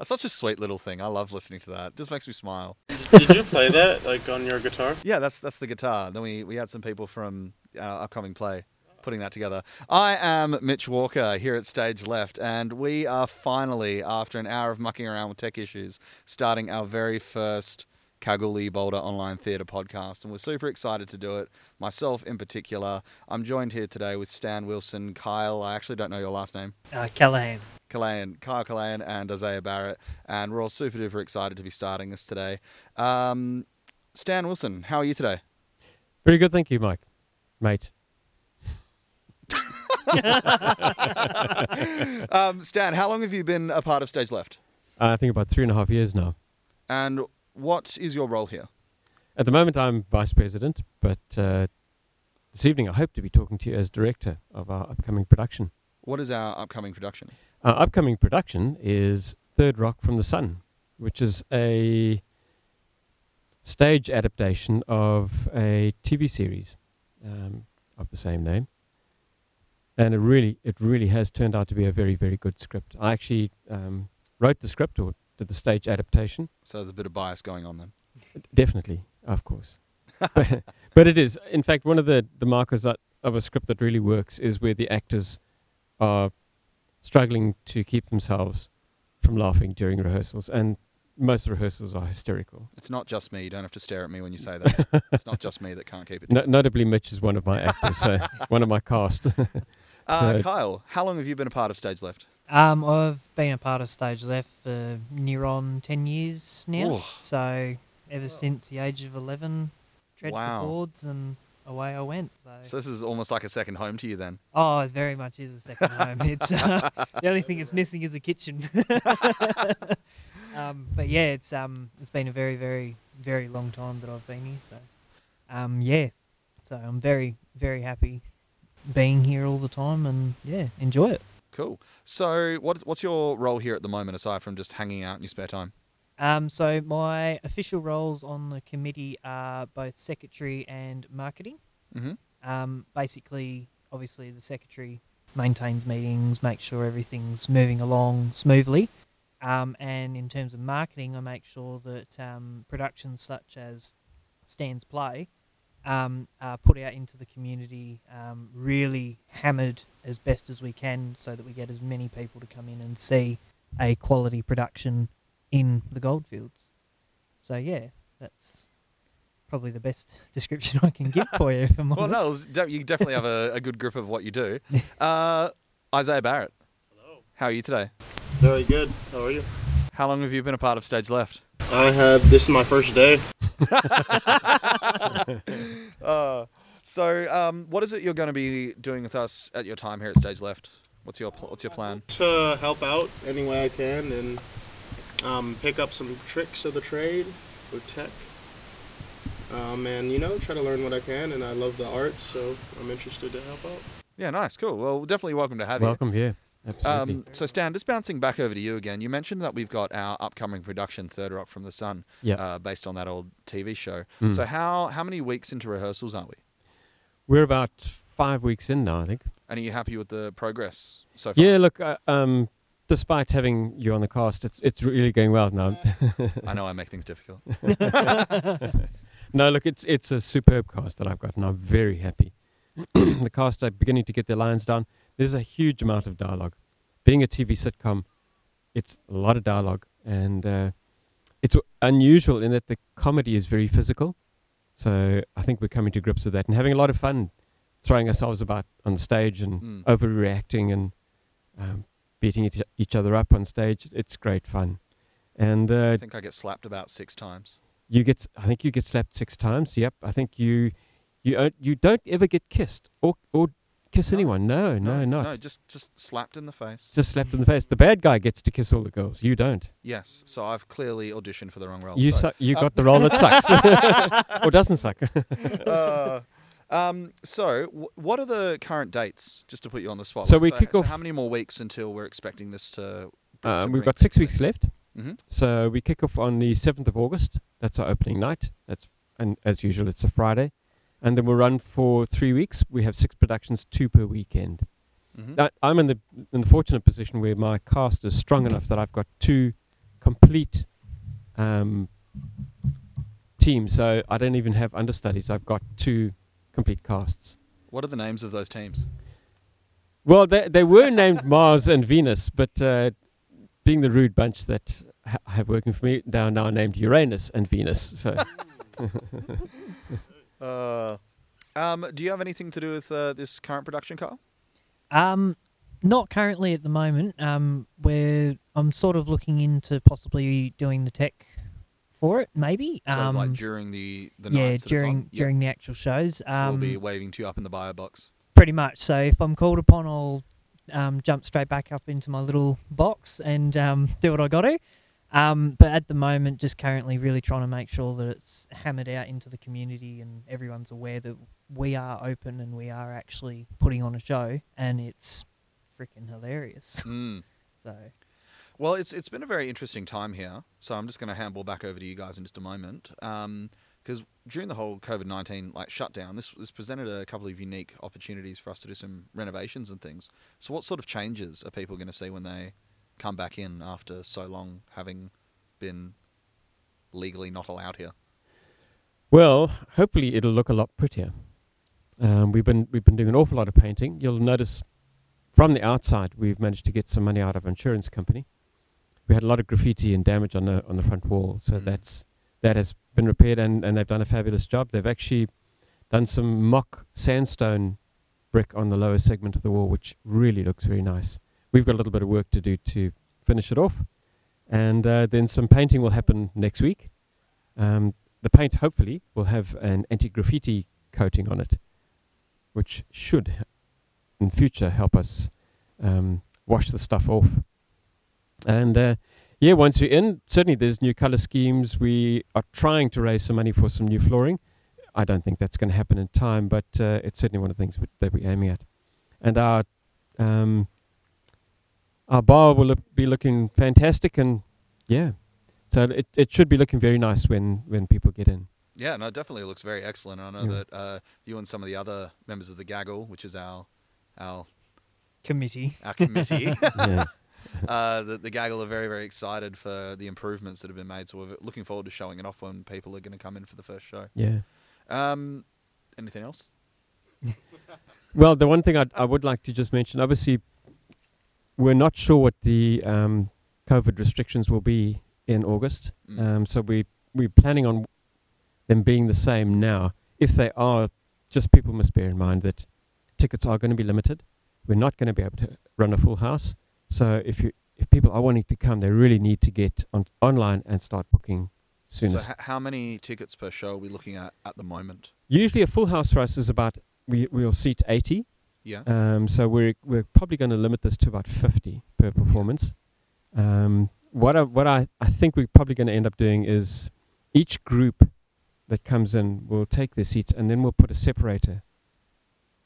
That's such a sweet little thing. I love listening to that. It just makes me smile. Did you play that like on your guitar? Yeah, that's that's the guitar. Then we we had some people from our upcoming play putting that together. I am Mitch Walker here at Stage Left, and we are finally, after an hour of mucking around with tech issues, starting our very first Kalgoorlie Boulder Online Theatre podcast, and we're super excited to do it. Myself in particular, I'm joined here today with Stan Wilson, Kyle. I actually don't know your last name. Uh, Callahan. Kalayan, Kyle Kalayan, and Isaiah Barrett, and we're all super duper excited to be starting this today. Um, Stan Wilson, how are you today? Pretty good, thank you, Mike. Mate. um, Stan, how long have you been a part of Stage Left? Uh, I think about three and a half years now. And what is your role here? At the moment, I'm vice president, but uh, this evening I hope to be talking to you as director of our upcoming production. What is our upcoming production? Our upcoming production is Third Rock from the Sun, which is a stage adaptation of a TV series um, of the same name. And it really, it really has turned out to be a very, very good script. I actually um, wrote the script or did the stage adaptation. So there's a bit of bias going on then. Definitely, of course. but, but it is, in fact, one of the, the markers that, of a script that really works is where the actors are struggling to keep themselves from laughing during rehearsals. And most rehearsals are hysterical. It's not just me. You don't have to stare at me when you say that. it's not just me that can't keep it. No, notably, Mitch is one of my actors, so one of my cast. Uh, Kyle, how long have you been a part of Stage Left? Um, I've been a part of Stage Left for near on 10 years now. Ooh. So ever since the age of 11, tread Wow. the boards and away I went. So, So this is almost like a second home to you then. oh, it very much is a second home. It's uh, the only thing it's missing is a kitchen. um, but yeah, it's um, it's been a very, very, very long time that I've been here. So, um, yeah, so I'm very, very happy being here all the time, and yeah, enjoy it. Cool. So what is, what's your role here at the moment aside from just hanging out in your spare time? Um, so my official roles on the committee are both secretary and marketing. Mm-hmm. Um, basically, obviously, the secretary maintains meetings, makes sure everything's moving along smoothly. Um, and in terms of marketing, I make sure that um, productions such as Stan's Play um, are put out into the community, um, really hammered as best as we can, so that we get as many people to come in and see a quality production in the goldfields. So yeah, that's probably the best description I can give for you. If I'm Well, honest. no, de- you definitely have a, a good grip of what you do. Uh, Isaiah Barrett, Hello. how are you today? Very good. How are you? How long have you been a part of Stage Left? I have this is my first day. Uh, so, um, what is it you're going to be doing with us at your time here at Stage Left? What's your pl- What's your plan? To help out any way I can and um, pick up some tricks of the trade with tech. Um, and you know, try to learn what I can. And I love the art, so I'm interested to help out. Yeah, nice, cool. Well, definitely welcome to have you. Welcome here. Absolutely. Um, so, Stan, just bouncing back over to you again. You mentioned that we've got our upcoming production, Third Rock from the Sun, yeah. uh, based on that old TV show. Mm. So, how how many weeks into rehearsals are we? We're about five weeks in now, I think. And are you happy with the progress so far? Yeah, look, uh, um, despite having you on the cast, it's it's really going well now. I know I make things difficult. no, look, it's it's a superb cast that I've got, and I'm very happy. the cast are beginning to get their lines down. There's a huge amount of dialogue. Being a TV sitcom, it's a lot of dialogue, and uh, it's unusual in that the comedy is very physical. So I think we're coming to grips with that and having a lot of fun, throwing ourselves about on the stage and Mm. overreacting and um, beating each, each other up on stage. It's great fun, and uh, I think I get slapped about six times. you get I think you get slapped six times. Yep. I think you you uh, you don't ever get kissed or or kiss No. anyone. No, no, not. No, just just slapped in the face. Just slapped in the face. The bad guy gets to kiss all the girls. You don't. yes. So I've clearly auditioned for the wrong role. you so- su- you um, got the role that sucks or doesn't suck. uh, um, so, w- what are the current dates? Just to put you on the spot. So we kick so off- How many more weeks until we're expecting this to? Uh, we've got six weeks left. hmm So we kick off on the seventh of August. That's our opening night. That's and as usual, it's a Friday, and then we'll run for three weeks. We have six productions, two per weekend. hmm I, I'm in the in the fortunate position where my cast is strong enough that I've got two complete um, team. So I don't even have understudies. I've got two complete casts. What are the names of those teams? Well, they they were named Mars and Venus, but uh, being the rude bunch that ha- have working for me, they are now named Uranus and Venus. So Uh, um, do you have anything to do with uh, this current production, Carl? Um, not currently at the moment. Um, where I'm sort of looking into possibly doing the tech for it, maybe. So um, like during the the yeah, nights that it's during? Yep. during the actual shows. So we'll Um, be waving to you up in the bio box. pretty much. So if I'm called upon, I'll um, jump straight back up into my little box and um, do what I got to. Um, but at the moment, just currently really trying to make sure that it's hammered out into the community and everyone's aware that we are open and we are actually putting on a show and it's freaking hilarious. Mm. So Well, it's it's been a very interesting time here. So I'm just going to handball back over to you guys in just a moment. Because during the whole COVID nineteen like shutdown, this this presented a couple of unique opportunities for us to do some renovations and things. So what sort of changes are people going to see when they come back in after so long having been legally not allowed here? Well, hopefully it'll look a lot prettier. Um, we've been we've been doing an awful lot of painting. You'll notice from the outside we've managed to get some money out of an insurance company. We had a lot of graffiti and damage on the on the front wall, so Mm. that's that has been repaired and, and they've done a fabulous job. They've actually done some mock sandstone brick on the lower segment of the wall, which really looks very nice. We've got a little bit of work to do to finish it off, and uh, then some painting will happen next week. Um, the paint hopefully will have an anti-graffiti coating on it, which should in future help us um, wash the stuff off. And uh, yeah, once you're in, certainly there's new color schemes. We are trying to raise some money for some new flooring. I don't think that's going to happen in time, but uh, it's certainly one of the things that we're aiming at. And our um, our bar will look, be looking fantastic, and yeah, so it it should be looking very nice when when people get in. Yeah, no, it definitely looks very excellent. I know Yeah. that uh, you and some of the other members of the Gaggle, which is our our committee. our committee, yeah. uh, the, the Gaggle are very, very excited for the improvements that have been made. So we're looking forward to showing it off when people are going to come in for the first show. Yeah. Um, anything else? Well, the one thing I'd, I would like to just mention, obviously, we're not sure what the um, COVID restrictions will be in August. Mm. Um, so we we're planning on them being the same now. If they are, just people must bear in mind that tickets are going to be limited. We're not going to be able to run a full house. So if you if people are wanting to come, they really need to get on online and start booking soon. So h- how many tickets per show are we looking at at the moment? Usually, a full house for us is about we we'll seat eighty. Yeah. Um, so we're we're probably going to limit this to about 50 per performance. Um, what I, what I, I think we're probably going to end up doing is each group that comes in will take their seats and then we'll put a separator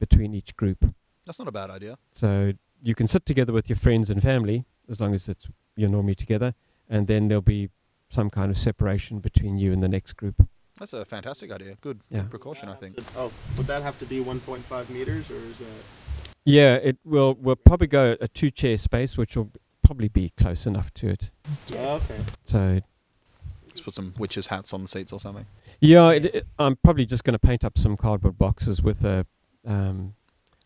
between each group. That's not a bad idea. So you can sit together with your friends and family as long as it's you're normally together, and then there'll be some kind of separation between you and the next group. That's a fantastic idea. Good, Yeah. good precaution, I think. Oh, would that have to be 1.5 meters, or is that? Yeah, it will. We'll probably go a two chair space, which will probably be close enough to it. Oh, okay. So Just put some witches' hats on the seats or something. Yeah, it, it, I'm probably just going to paint up some cardboard boxes with a um,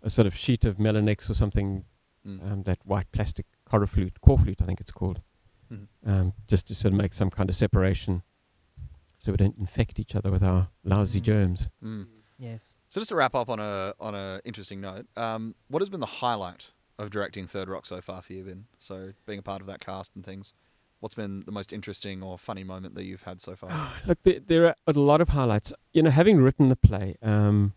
a sort of sheet of Melinex or something, Mm. um, that white plastic coriflute, corflute, I think it's called, Mhm. um, just to sort of make some kind of separation, so we don't infect each other with our lousy Mm. germs. Mm. Yes. So just to wrap up on a on a interesting note, um, what has been the highlight of directing Third Rock so far for you, Ben? So being a part of that cast and things, what's been the most interesting or funny moment that you've had so far? Look, there, there are a lot of highlights. You know, having written the play, um,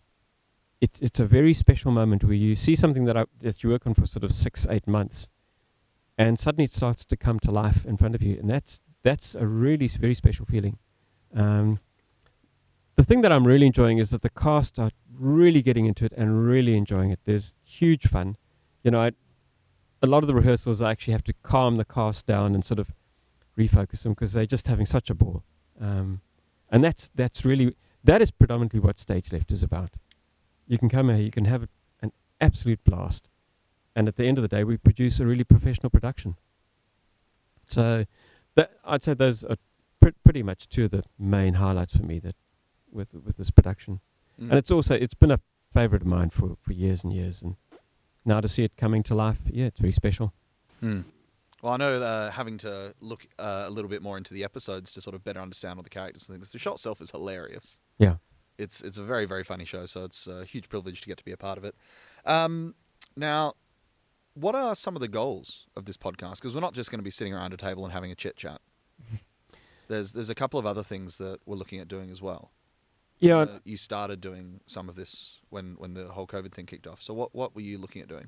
it's it's a very special moment where you see something that I, that you work on for sort of six, eight months, and suddenly it starts to come to life in front of you, and that's that's a really very special feeling. Um, the thing that I'm really enjoying is that the cast are really getting into it and really enjoying it. There's huge fun. You know, I, a lot of the rehearsals I actually have to calm the cast down and sort of refocus them because they're just having such a ball. Um, and that's that's really that is predominantly what stage left is about. You can come here, you can have an absolute blast, and at the end of the day, we produce a really professional production. So, that, I'd say those are pr- pretty much two of the main highlights for me that with with this production. Mm. And it's also it's been a favorite of mine for, for years and years, and now to see it coming to life, yeah, it's very special. Hmm. Well, I know uh, having to look uh, a little bit more into the episodes to sort of better understand all the characters and things. The show itself is hilarious. Yeah. It's it's a very very funny show, so it's a huge privilege to get to be a part of it. Um, now, what are some of the goals of this podcast? Because we're not just going to be sitting around a table and having a chit chat. there's there's a couple of other things that we're looking at doing as well. Yeah, Uh, you started doing some of this when when the whole COVID thing kicked off. So what what were you looking at doing?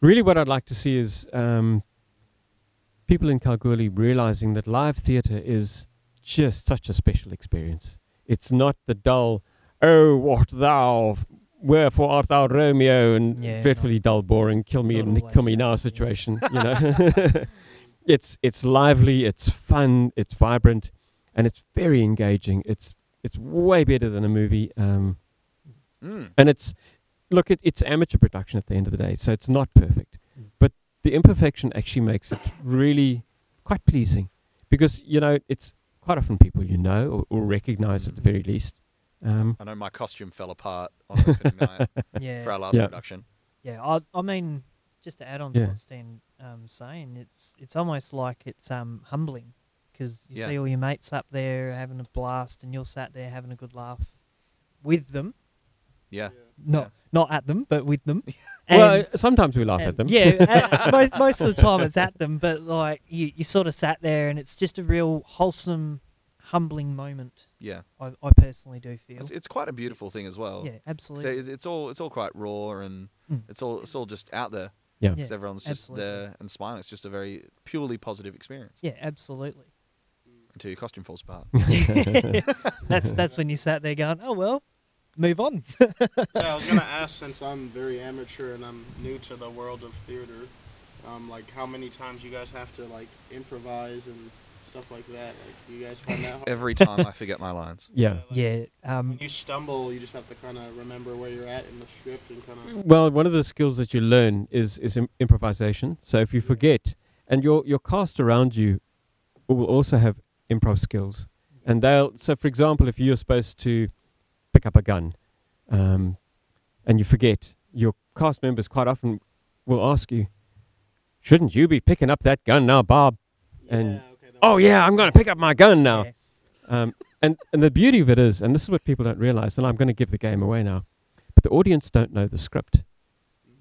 really what I'd like to see is um, people in Kalgoorlie realizing that live theatre is just such a special experience. It's not the dull, oh, what thou, wherefore art thou Romeo, and Yeah, dreadfully dull, boring, kill me Not and always kill me that, now yeah. situation. You know, it's it's lively, it's fun, it's vibrant, and it's very engaging. It's it's way better than a movie. Um, Mm. and it's look it, it's amateur production at the end of the day so it's not perfect Mm. but the imperfection actually makes it really quite pleasing because you know it's quite often people you know or, or recognize at the very least um, I know my costume fell apart on opening night Yeah. for our last Yeah. production. Yeah, I, I mean, just to add on to Yeah. what Stan um, saying, it's it's almost like it's um humbling because you Yeah. see all your mates up there having a blast, and you're sat there having a good laugh with them, Yeah. not not at them, but with them. well And- uh, sometimes we laugh and- at them Yeah, at- most, most of the time it's at them, but like you, you sort of sat there, and it's just a real wholesome, humbling moment. Yeah. I, I personally do feel. It's, it's quite a beautiful thing as well. yeah, So absolutely. it's, it's all it's all quite raw and Mm. it's all it's all just out there yeah, Yeah. because everyone's just absolutely. there and smiling. It's just a very purely positive experience yeah, absolutely. until your costume falls apart. that's that's when you sat there going, oh well, move on. yeah, I was gonna ask since I'm very amateur and I'm new to the world of theater, um, like how many times you guys have to like improvise and stuff like that. Like, do you guys find that hard? Every time I forget my lines. yeah like, Yeah, um, When you stumble, you just have to kind of remember where you're at in the script and kind of. well one of the skills that you learn is is Im- improvisation so if you forget and your your cast around you will also have improv skills and they'll so for example if you're supposed to pick up a gun um, and you forget your cast members quite often will ask you shouldn't you be picking up that gun now bob and- okay, that oh yeah i'm going to pick up my gun now yeah. um, and and the beauty of it is and this is what people don't realize and i'm going to give the game away now but the audience don't know the script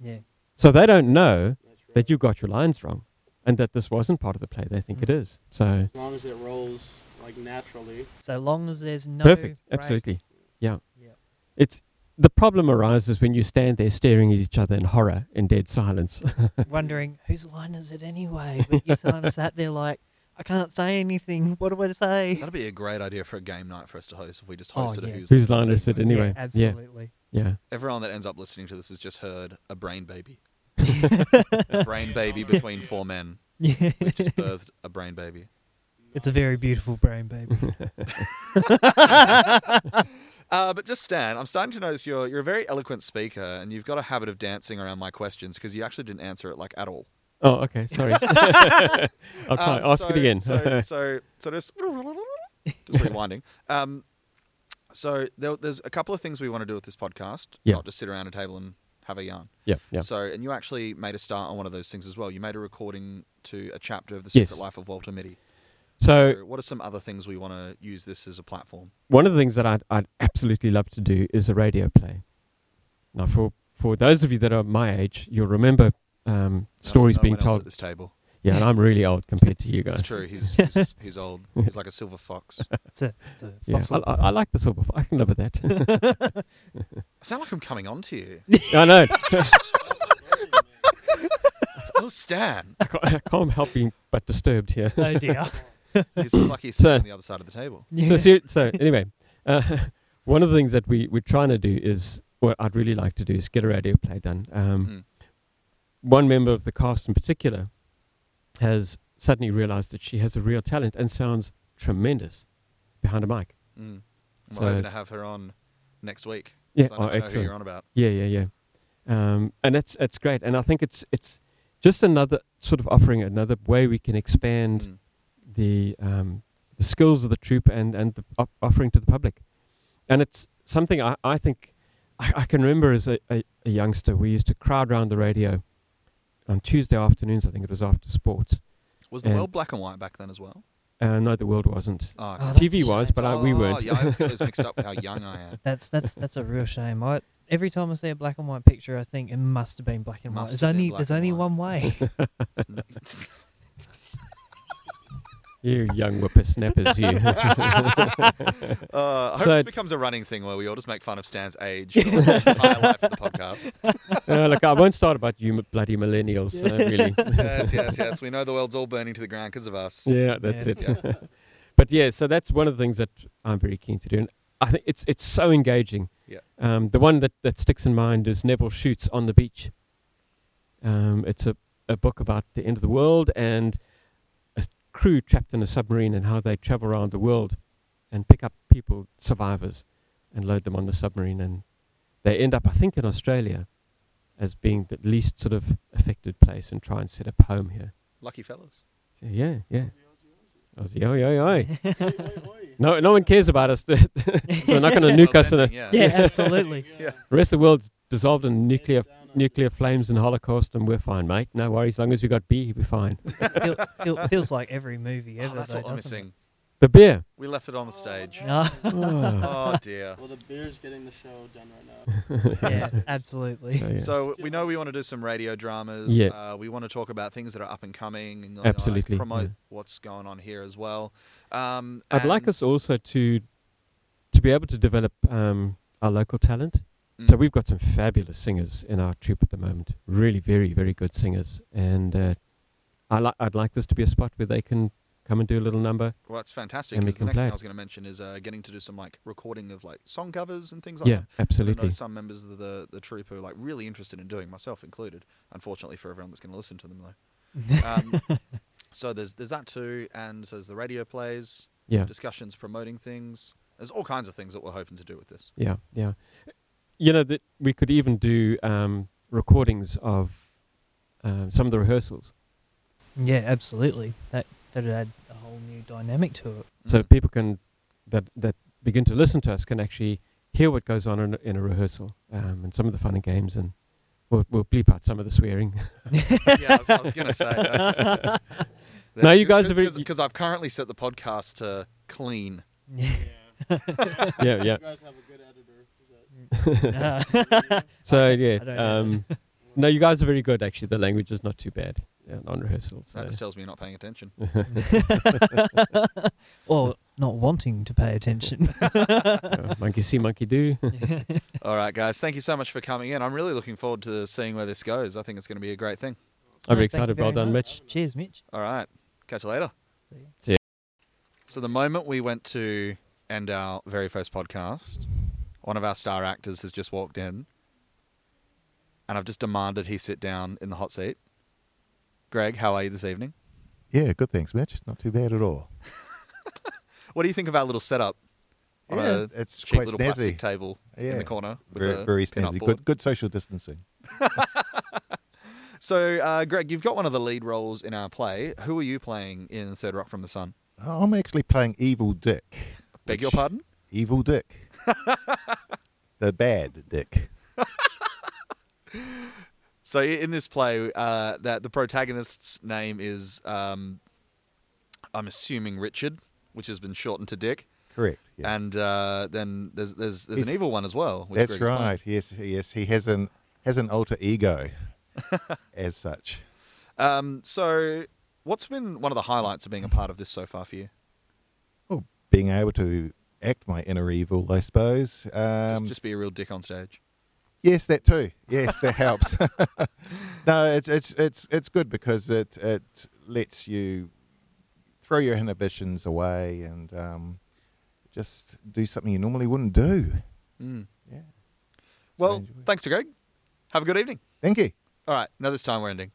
yeah, so they don't know right. that you got your lines wrong and that this wasn't part of the play they think it is so As long as it rolls like naturally. So long as there's no perfect break. absolutely yeah Yeah. it's the problem arises when you stand there staring at each other in horror in dead silence Wondering whose line is it anyway? But you're kind of sat there like, I can't say anything. What do I say? That'd be a great idea for a game night for us to host if we just Oh, hosted yeah. a who's whose Line line is it anyway. anyway Yeah, absolutely. yeah Everyone that ends up listening to this has just heard a brain baby. a brain baby between four men. Yeah, We've just birthed a brain baby. it's a very beautiful brain, baby. Uh, but just Stan, I'm starting to notice you're you're a very eloquent speaker, and you've got a habit of dancing around my questions because you actually didn't answer it like at all. Oh okay sorry i'll try Um, ask so, it again So, so, so just just rewinding. Um, so there, there's a couple of things we want to do with this podcast. Yeah. Not just sit around a table and have a yarn. yeah yeah So, and you actually made a start on one of those things as well. You made a recording to a chapter of the Yes. Secret Life of Walter Mitty. so what are some other things we want to use this as a platform? one of the things that I'd, I'd absolutely love to do is a radio play. Now, for, for those of you that are my age, you'll remember um, stories No being else told. at this table. Yeah, and I'm really old compared to you guys. It's true. He's, he's he's old. He's like a silver fox. It's a, it's a Yeah. I, I, I like the silver. Fox. I can live with that. I sound like I'm coming on to you. I know. Oh, Stan. I can't, I can't help being but disturbed here. oh dear. He's just like he's So- on the other side of the table. Yeah. So, ser- so anyway, uh, one of the things that we, we're trying to do is, what I'd really like to do is get a radio play done. Um, Mm. One member of the cast in particular has suddenly realized that she has a real talent and sounds tremendous behind a mic. Mm. We're So- hoping to have her on next week. Yeah, 'cause I know, oh, I know who excellent. you're on about. Yeah, yeah, yeah. Um, and that's that's great. And I think it's it's just another sort of offering another way we can expand Mm. the um, the skills of the troupe and and the op- offering to the public, and it's something I, I think I, I can remember as a, a, a youngster. We used to crowd round the radio on Tuesday afternoons. I think it was after sports. Was the And- world black and white back then as well? Uh, no, the world wasn't. Oh, Oh, okay. that's a TV was, shame. but I, we Oh, weren't. yeah, I always get those mixed up with how young I am. That's that's that's a real shame. I every time I see a black and white picture, I think it must have been black and white. There's only there's only white. one way. You young whippersnappers, you. Uh, I hope So- this becomes a running thing where we all just make fun of Stan's age for the entire life of the podcast. uh, look, I won't start about you m- bloody millennials, uh, really. Yes, yes, yes. We know the world's all burning to the ground because of us. yeah, that's it. but yeah, so that's one of the things that I'm very keen to do. And I think it's it's so engaging. Yeah. Um, the one that, that sticks in mind is Nevil Shute's on the Beach. Um, it's a, a book about the end of the world and crew trapped in a submarine and how they travel around the world and pick up people, survivors, and load them on the submarine. And they end up, I think, in Australia as being the least sort of affected place and try and set up home here. Lucky fellows. So, yeah, yeah. Aussie, oi, oi, oi. No, no one cares about us. so they're not going to nuke us. In a, yeah, yeah. absolutely. Yeah. the rest of the world's dissolved in nuclear Head down on- nuclear flames and Holocaust, and we're fine, mate. No worries. As long as we got beer, we're fine. Feel, feel, feels like every movie Oh, ever. that's though, what I'm doesn't it? missing. The beer. We left it on the stage. No. Oh. Oh dear. Well, the beer's getting the show done right now. yeah, absolutely. So, yeah. So we know we want to do some radio dramas. Yeah. Uh, we want to talk about things that are up and coming and you know, Absolutely, promote yeah. what's going on here as well. Um, I'd like and- us also to to be able to develop um, our local talent. So Mm. we've got some fabulous singers in our troupe at the moment. Really, very, very good singers, and uh, I li- I'd like this to be a spot where they can come and do a little number. Well, that's fantastic. Because the next thing. I was going to mention is uh, getting to do some like recording of like song covers and things like yeah, that. I know absolutely. some members of the the troupe who are like really interested in doing, myself included. Unfortunately for everyone that's going to listen to them though. Um, so there's there's that too, and so there's the radio plays, Yeah, discussions promoting things. There's all kinds of things that we're hoping to do with this. yeah, yeah. You know that we could even do um, recordings of um, some of the rehearsals, Yeah, absolutely. That that would add a whole new dynamic to it. so Mm. people can that that begin to listen to us can actually hear what goes on in a, in a rehearsal um, and some of the fun and games, and we'll, we'll bleep out some of the swearing. yeah, I was, I was going to say that's. No, you guys are very- because I've currently set the podcast to clean. Yeah. yeah, yeah. You guys have a good editor. Is that- Uh, So I yeah, don't um, no, you guys are very good. Actually, the language is not too bad yeah, on rehearsals. That just tells me you're not paying attention. or not wanting to pay attention. Uh, monkey see, monkey do. All right, guys. Thank you so much for coming in. I'm really looking forward to seeing where this goes. I think it's going to be a great thing. I'm very Thank you excited. Well done, much. Mitch. Cheers, Mitch. All right. Catch you later. See ya. So the moment we went to end our very first podcast, one of our star actors has just walked in, and I've just demanded he sit down in the hot seat. Greg, how are you this evening? Yeah, good thanks, Mitch. Not too bad at all. What do you think of our little setup on yeah, a it's cheap little snazzy. plastic table in the corner with Very, a very snazzy. Good, good social distancing. So, uh, Greg, you've got one of the lead roles in our play. Who are you playing in Third Rock from the Sun? I'm actually playing Evil Dick. Beg your pardon? Evil Dick. the bad Dick. So in this play, uh, that the protagonist's name is, um, I'm assuming Richard, which has been shortened to Dick, Correct. Yes. and uh, then there's there's there's an evil one as well. Which That's Greg is playing. right. Yes, yes. He has an has an alter ego, as such. Um, so, what's been one of the highlights of being a part of this so far for you? Well, being able to act my inner evil, I suppose. Um, just, just be a real dick on stage. Yes, that too. Yes, that helps. no, it's it's it's it's good because it it lets you throw your inhibitions away and um, just do something you normally wouldn't do. Mm. Yeah. Well, thanks to Greg. Have a good evening. Thank you. All right, now this time we're ending.